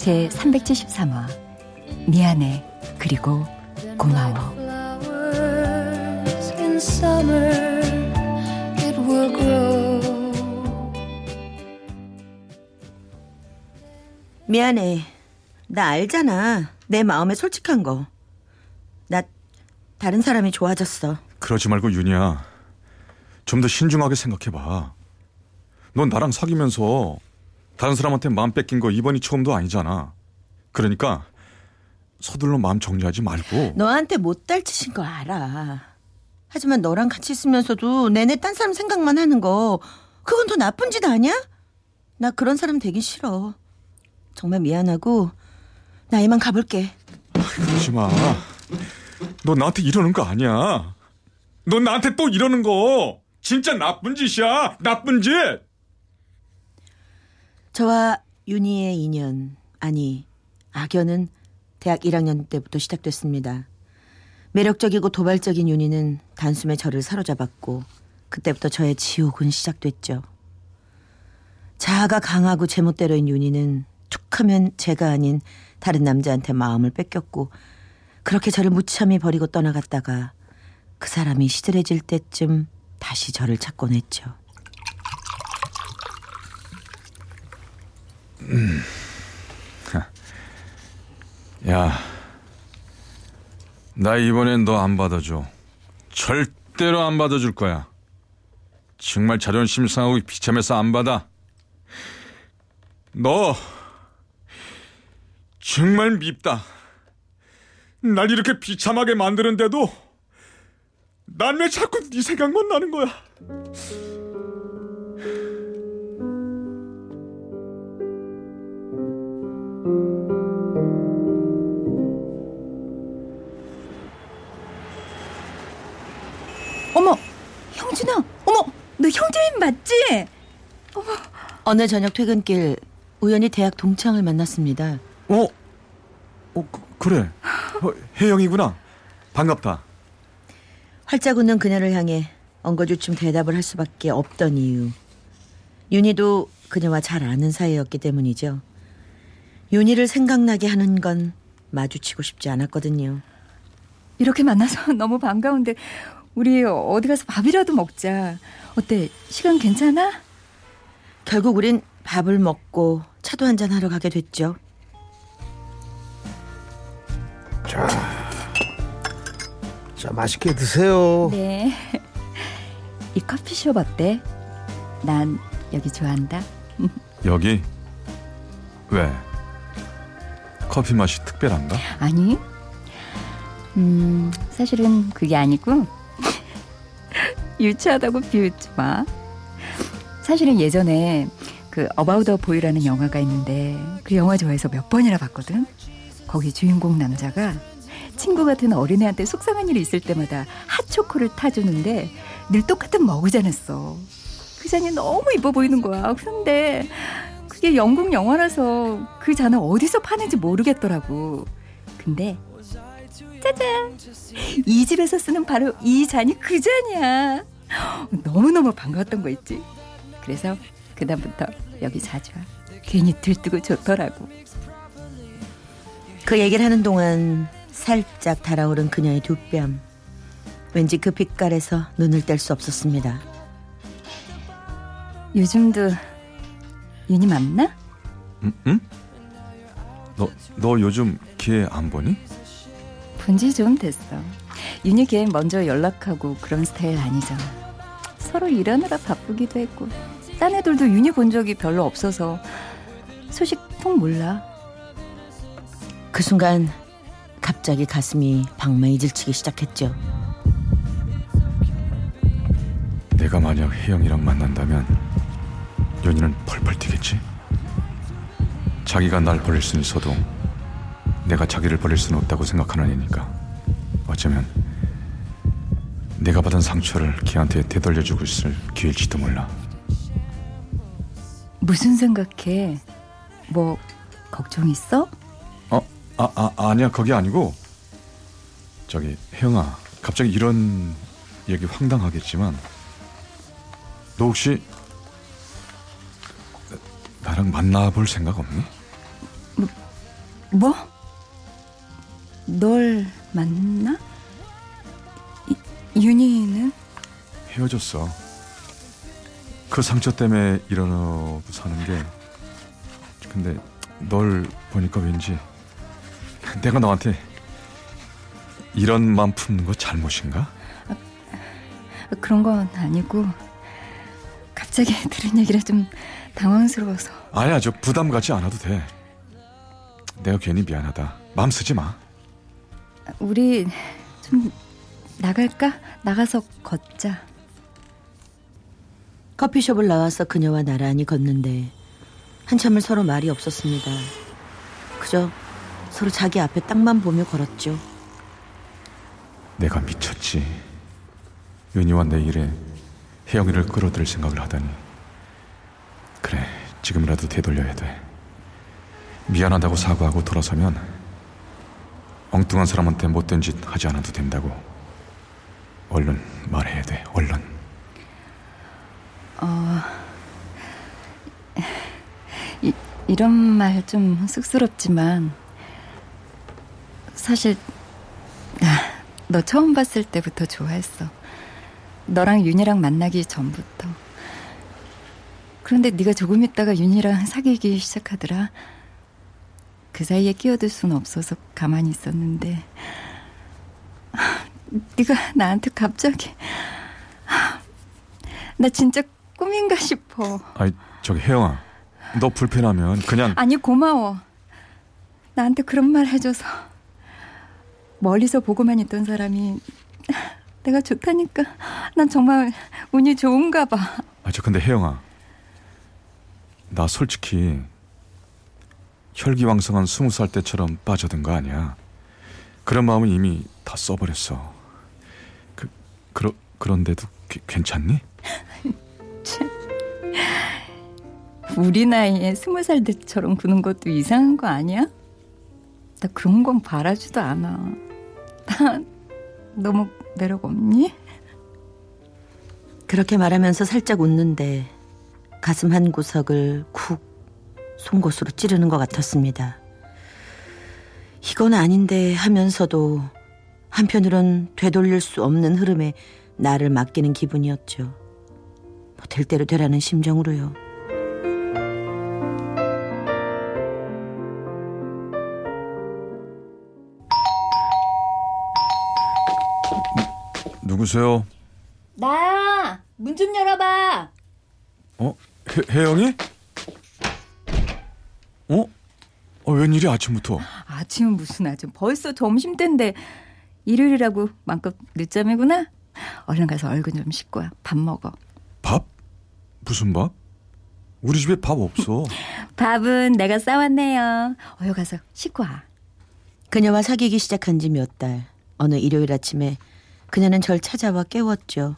제 373화 미안해 그리고 고마워 미안해. 나 알잖아. 내 마음에 솔직한 거. 나 다른 사람이 좋아졌어. 그러지 말고 윤희야 좀 더 신중하게 생각해봐. 넌 나랑 사귀면서 다른 사람한테 마음 뺏긴 거 이번이 처음도 아니잖아. 그러니까 서둘러 마음 정리하지 말고. 너한테 못 달치신 거 알아. 하지만 너랑 같이 있으면서도 내내 딴 사람 생각만 하는 거 그건 더 나쁜 짓 아니야? 나 그런 사람 되기 싫어. 정말 미안하고 나 이만 가볼게. 그러지 마. 너 나한테 이러는 거 아니야. 넌 나한테 또 이러는 거 진짜 나쁜 짓이야. 나쁜 짓. 저와 윤희의 인연 아니 악연은 대학 1학년 때부터 시작됐습니다. 매력적이고 도발적인 윤희는 단숨에 저를 사로잡았고 그때부터 저의 지옥은 시작됐죠. 자아가 강하고 제멋대로인 윤희는 툭 하면 제가 아닌 다른 남자한테 마음을 뺏겼고 그렇게 저를 무참히 버리고 떠나갔다가 그 사람이 시들해질 때쯤 다시 저를 찾곤 했죠. 야, 나 이번엔 너 안 받아줘. 절대로 안 받아줄 거야. 정말 자존심 상하고 비참해서 안 받아. 너 정말 밉다. 날 이렇게 비참하게 만드는데도 난 왜 자꾸 네 생각만 나는 거야. 어머 형준아 어머 너 형제인 맞지? 어느 저녁 퇴근길 우연히 대학 동창을 만났습니다. 어? 어, 그, 래 어, 혜영이구나. 반갑다. 활짝 웃는 그녀를 향해 엉거주춤 대답을 할 수밖에 없던 이유. 윤희도 그녀와 잘 아는 사이였기 때문이죠. 윤희를 생각나게 하는 건 마주치고 싶지 않았거든요. 이렇게 만나서 너무 반가운데 우리 어디 가서 밥이라도 먹자. 어때? 시간 괜찮아? 결국 우린 밥을 먹고 차도 한잔 하러 가게 됐죠. 자, 자 맛있게 드세요. 네. 이 커피숍 어때? 난 여기 좋아한다. 여기? 왜? 커피 맛이 특별한가? 아니, 음, 사실은 그게 아니고 유치하다고 비웃지 마. 사실은 예전에 그 어바웃 더 보이라는 영화가 있는데 그 영화 좋아해서 몇 번이나 봤거든. 거기 주인공 남자가 친구 같은 어린애한테 속상한 일이 있을 때마다 핫초코를 타주는데 늘 똑같은 머그잔했어. 그 잔이 너무 이뻐 보이는 거야. 그런데 그게 영국 영화라서 그 잔을 어디서 파는지 모르겠더라고. 근데 짜잔! 이 집에서 쓰는 바로 이 잔이 그 잔이야. 너무너무 반가웠던 거 있지. 그래서 그다음부터 여기 자주 와. 괜히 들뜨고 좋더라고. 그 얘기를 하는 동안 살짝 달아오른 그녀의 두 뺨. 왠지 그 빛깔에서 눈을 뗄 수 없었습니다. 요즘도 윤이 만나? 응? 응? 너, 너 요즘 기회 안 보니? 본지 좀 됐어. 윤이 걔 먼저 연락하고 그런 스타일 아니잖아. 서로 일하느라 바쁘기도 했고 딴 애들도 윤이 본 적이 별로 없어서 소식 통 몰라. 그 순간 갑자기 가슴이 방망이질치기 시작했죠. 내가 만약 혜영이랑 만난다면 연희는 펄펄 뛰겠지. 자기가 날 버릴 순 있어도 내가 자기를 버릴 수는 없다고 생각하는 애니까 어쩌면 내가 받은 상처를 걔한테 되돌려주고 있을 기회일지도 몰라. 무슨 생각해? 뭐 걱정 있어? 어? 아, 아 아니야 그게 아니고 저기 혜영아 갑자기 이런 얘기 황당하겠지만 너 혹시 나랑 만나볼 생각 없니? 뭐? 널 만나? 이, 윤희는? 헤어졌어. 그 상처 때문에 이러고 사는 게 근데 널 보니까 왠지 내가 너한테 이런 마음 품는 거 잘못인가? 그런 건 아니고 갑자기 들은 얘기라 좀 당황스러워서 아니야 저 부담 갖지 않아도 돼. 내가 괜히 미안하다. 마음 쓰지 마. 우리 좀 나갈까? 나가서 걷자. 커피숍을 나와서 그녀와 나란히 걷는데 한참을 서로 말이 없었습니다. 그저 서로 자기 앞에 땅만 보며 걸었죠. 내가 미쳤지. 윤희와 내 일에 혜영이를 끌어들일 생각을 하다니. 그래, 지금이라도 되돌려야 돼. 미안하다고 사과하고 돌아서면 엉뚱한 사람한테 못된 짓 하지 않아도 된다고. 얼른 말해야 돼, 얼른. 이, 이런 말 좀 쑥스럽지만 사실 나, 너 처음 봤을 때부터 좋아했어. 너랑 윤이랑 만나기 전부터. 그런데 네가 조금 있다가 윤이랑 사귀기 시작하더라. 그 사이에 끼어들 수는 없어서 가만히 있었는데 네가 나한테 갑자기 나 진짜 꿈인가 싶어. 아이, 저기 혜영아. 너 불편하면 그냥 아니 고마워. 나한테 그런 말 해줘서 멀리서 보고만 있던 사람이 내가 좋다니까 난 정말 운이 좋은가 봐. 아, 저 근데 혜영아. 나 솔직히 혈기왕성한 스무 살 때처럼 빠져든 거 아니야. 그런 마음은 이미 다 써버렸어. 그, 그러, 그런데도 귀- 괜찮니? 우리 나이에 스무 살 때처럼 구는 것도 이상한 거 아니야? 나 그런 건 바라지도 않아. 나 너무 매력 없니? 그렇게 말하면서 살짝 웃는데 가슴 한 구석을 쿡 송곳으로 찌르는 것 같았습니다. 이건 아닌데 하면서도 한편으론 되돌릴 수 없는 흐름에 나를 맡기는 기분이었죠. 뭐 될 대로 되라는 심정으로요. 누구세요? 나야. 문 좀 열어봐. 어? 혜, 혜영이? 어? 어, 웬일이 아침부터? 아침은 무슨 아침? 벌써 점심 때인데 일요일이라고 만큼 늦잠이구나. 얼른 가서 얼굴 좀 씻고 와. 밥 먹어. 밥? 무슨 밥? 우리 집에 밥 없어. 밥은 내가 싸왔네요. 어여 가서 씻고 와. 그녀와 사귀기 시작한 지 몇 달. 어느 일요일 아침에 그녀는 절 찾아와 깨웠죠.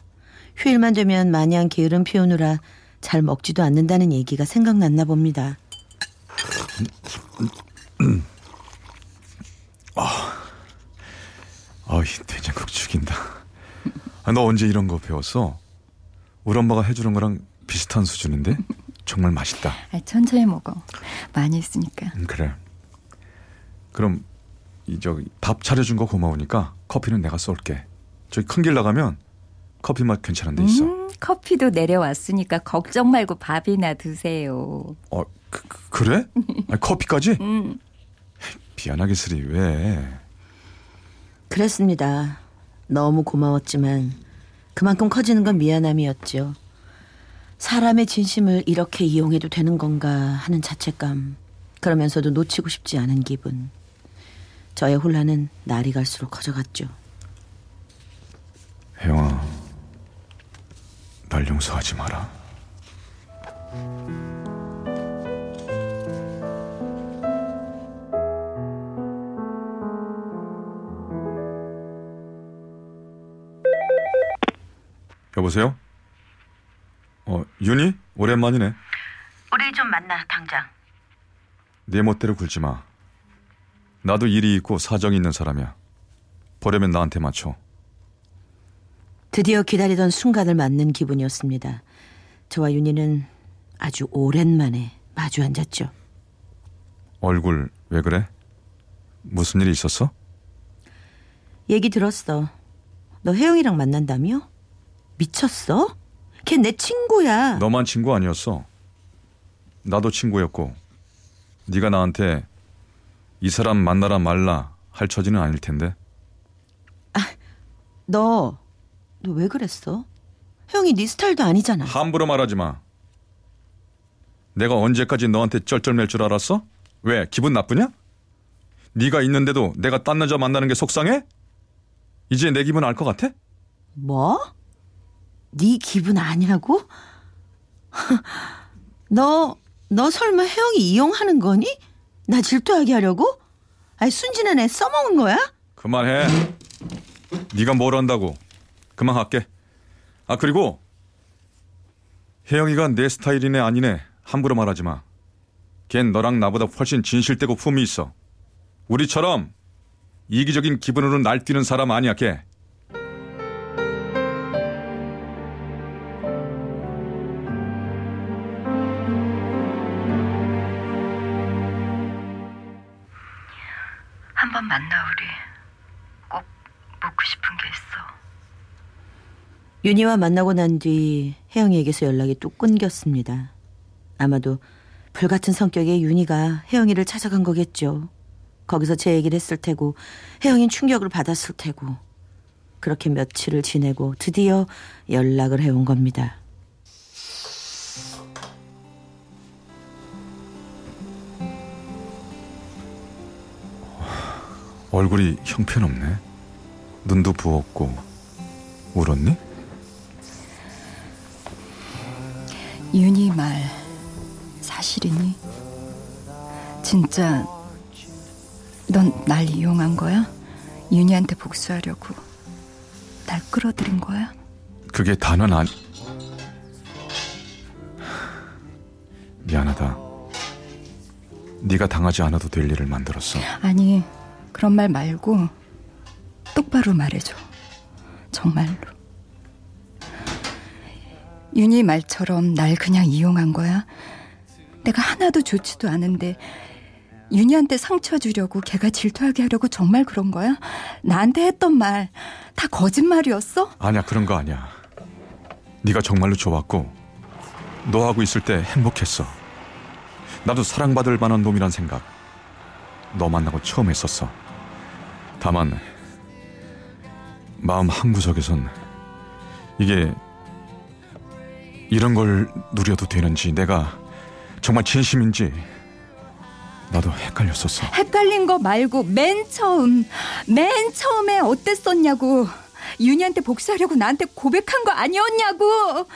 휴일만 되면 마냥 게으름 피우느라 잘 먹지도 않는다는 얘기가 생각났나 봅니다. 아 이, 된장국 죽인다. 아, 너 언제 이런 거 배웠어? 우리 엄마가 해주는 거랑 비슷한 수준인데? 정말 맛있다. 아, 천천히 먹어. 많이 있으니까. 음, 그래. 그럼 이 저기 밥 차려준 거 고마우니까 커피는 내가 쏠게. 저기 큰 길 나가면 커피 맛 괜찮은 데 있어. 음, 커피도 내려놨으니까 걱정 말고 밥이나 드세요. 어, 그, 그- 그래? 아니, 커피까지? 음. 미안하게스리 왜? 그랬습니다. 너무 고마웠지만 그만큼 커지는 건 미안함이었죠. 사람의 진심을 이렇게 이용해도 되는 건가 하는 자책감. 그러면서도 놓치고 싶지 않은 기분. 저의 혼란은 날이 갈수록 커져갔죠. 혜영아, 날 용서하지 마라. 여보세요? 어, 윤희? 오랜만이네. 우리 좀 만나 당장. 네 멋대로 굴지 마. 나도 일이 있고 사정이 있는 사람이야. 보려면 나한테 맞춰. 드디어 기다리던 순간을 맞는 기분이었습니다. 저와 윤희는 아주 오랜만에 마주 앉았죠. 얼굴 왜 그래? 무슨 일이 있었어? 얘기 들었어. 너 혜영이랑 만난다며? 미쳤어? 걔 내 친구야. 너만 친구 아니었어. 나도 친구였고 네가 나한테 이 사람 만나라 말라 할 처지는 아닐 텐데. 너, 너 왜 그랬어? 혜영이 네 스타일도 아니잖아. 함부로 말하지 마. 내가 언제까지 너한테 쩔쩔맬 줄 알았어? 왜 기분 나쁘냐? 네가 있는데도 내가 딴 여자 만나는 게 속상해? 이제 내 기분 알 것 같아? 뭐? 네 기분 아냐고? 너, 너 설마 혜영이 이용하는 거니? 나 질투하게 하려고? 아니 순진한 애 써먹은 거야? 그만해. 네가 뭘 한다고. 그만 할게. 아 그리고 혜영이가 내 스타일이네 아니네 함부로 말하지 마. 걘 너랑 나보다 훨씬 진실되고 품이 있어. 우리처럼 이기적인 기분으로 날뛰는 사람 아니야 걔. 한번 만나 우리. 꼭 묻고 싶은 게 있어. 윤희와 만나고 난 뒤 혜영이에게서 연락이 또 끊겼습니다. 아마도 불같은 성격의 윤희가 혜영이를 찾아간 거겠죠. 거기서 제 얘기를 했을 테고 혜영이는 충격을 받았을 테고 그렇게 며칠을 지내고 드디어 연락을 해온 겁니다. 얼굴이 형편없네. 눈도 부었고 울었니? 윤희 말 사실이니? 진짜 넌 날 이용한 거야? 윤희한테 복수하려고 날 끌어들인 거야? 그게 단언 아니. 미안하다. 네가 당하지 않아도 될 일을 만들었어. 아니 그런 말 말고 똑바로 말해줘 정말로 윤희 말처럼 날 그냥 이용한 거야? 내가 하나도 좋지도 않은데 윤희한테 상처 주려고 걔가 질투하게 하려고 정말 그런 거야? 나한테 했던 말 다 거짓말이었어? 아니야 그런 거 아니야. 네가 정말로 좋았고 너하고 있을 때 행복했어. 나도 사랑받을 만한 놈이란 생각 너 만나고 처음 했었어. 다만 마음 한구석에선 이게 이런 걸 누려도 되는지 내가 정말 진심인지 나도 헷갈렸었어. 헷갈린 거 말고 맨 처음 맨 처음에 어땠었냐고 윤희한테 복수하려고 나한테 고백한 거 아니었냐고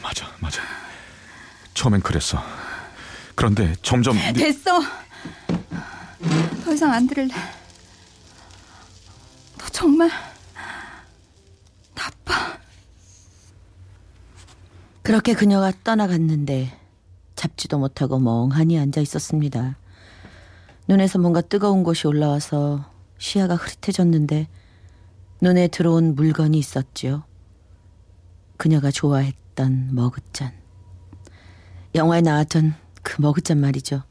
맞아, 맞아. 처음엔 그랬어. 그런데 점점 네- 됐어 더 이상 안 들을래 너 정말 나빠 그렇게 그녀가 떠나갔는데 잡지도 못하고 멍하니 앉아 있었습니다. 눈에서 뭔가 뜨거운 것이 올라와서 시야가 흐릿해졌는데 눈에 들어온 물건이 있었지요. 그녀가 좋아했던 머그잔. 영화에 나왔던 그 머그잔 말이죠.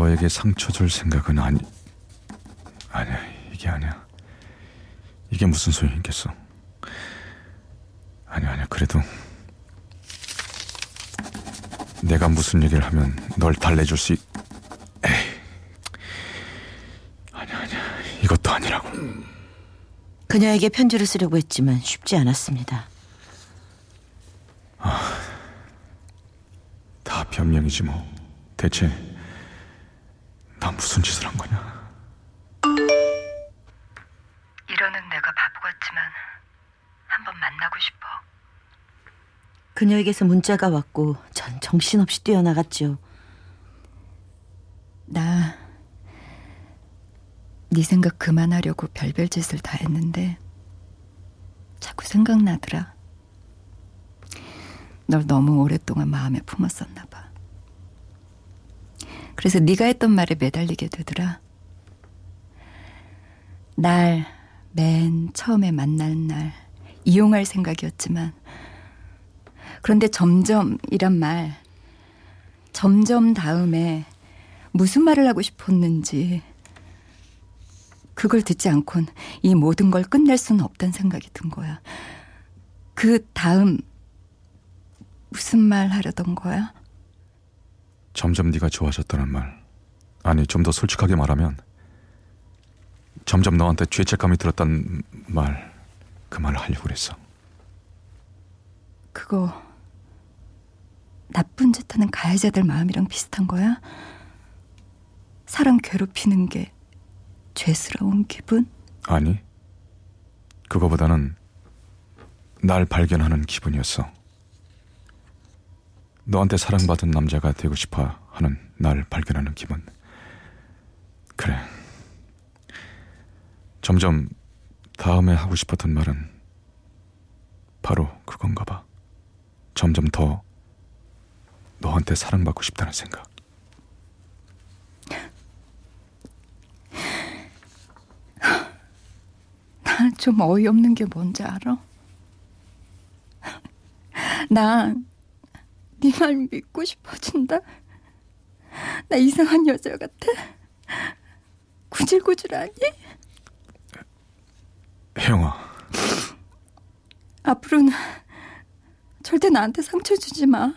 너에게 상처 줄 생각은 아니 아니야. 이게 아니야. 이게 무슨 소용이 있겠어? 아니야 아니야. 그래도 내가 무슨 얘기를 하면 널 달래줄 수 있... 에이. 아니야 아니야. 이것도 아니라고. 그녀에게 편지를 쓰려고 했지만 쉽지 않았습니다. 다 변명이지 뭐. 대체 나 무슨 짓을 한 거냐? 이러는 내가 바보 같지만 한번 만나고 싶어. 그녀에게서 문자가 왔고 전 정신없이 뛰어나갔죠. 나, 네 생각 그만하려고 별별 짓을 다 했는데 자꾸 생각나더라. 널 너무 오랫동안 마음에 품었었나 봐. 그래서 네가 했던 말에 매달리게 되더라. 날 맨 처음에 만난 날 이용할 생각이었지만 그런데 점점이란 말 점점 다음에 무슨 말을 하고 싶었는지 그걸 듣지 않곤 이 모든 걸 끝낼 수는 없다는 생각이 든 거야. 그 다음 무슨 말 하려던 거야? 점점 네가 좋아졌다는 말. 아니 좀 더 솔직하게 말하면 점점 너한테 죄책감이 들었단 말. 그 말을 하려고 그랬어. 그거 나쁜 짓 하는 가해자들 마음이랑 비슷한 거야? 사람 괴롭히는 게 죄스러운 기분? 아니, 그거보다는 날 발견하는 기분이었어. 너한테 사랑받은 남자가 되고 싶어 하는 날 발견하는 기분. 그래. 점점 다음에 하고 싶었던 말은 바로 그건가 봐. 점점 더 너한테 사랑받고 싶다는 생각. 나 좀 어이없는 게 뭔지 알아? 나 네 말 믿고 싶어진다. 나 이상한 여자 같아. 구질구질하니? 혜영아, 앞으로는 절대 나한테 상처 주지 마.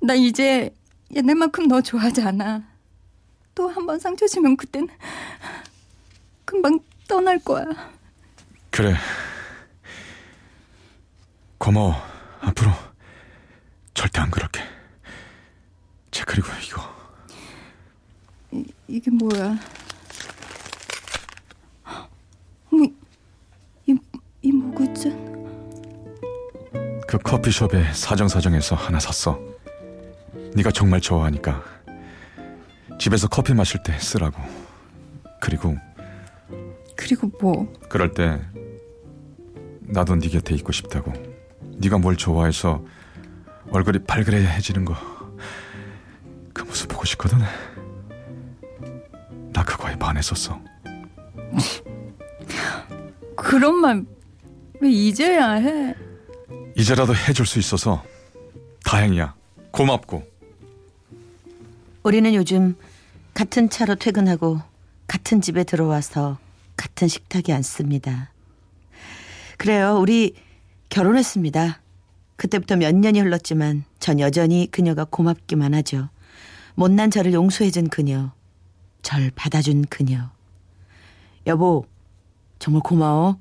나 이제 옛날만큼 너 좋아하지 않아. 또 한 번 상처 주면 그땐 금방 떠날 거야. 그래. 고마워. 앞으로 절대 안 그럴게. 자, 그리고 이거. 이, 이게 뭐야? 어머, 이, 이 모구짠. 그 커피숍에 사정사정해서 하나 샀어. 네가 정말 좋아하니까 집에서 커피 마실 때 쓰라고. 그리고 그리고 뭐? 그럴 때 나도 네 곁에 있고 싶다고. 네가 뭘 좋아해서 얼굴이 발그레해지는 거. 그 모습 보고 싶거든. 나 그거에 반했었어. 그런 말 왜 이제야 해? 이제라도 해줄 수 있어서 다행이야. 고맙고. 우리는 요즘 같은 차로 퇴근하고 같은 집에 들어와서 같은 식탁에 앉습니다. 그래요. 우리 결혼했습니다. 그때부터 몇 년이 흘렀지만 전 여전히 그녀가 고맙기만 하죠. 못난 저를 용서해준 그녀. 절 받아준 그녀. 여보, 정말 고마워.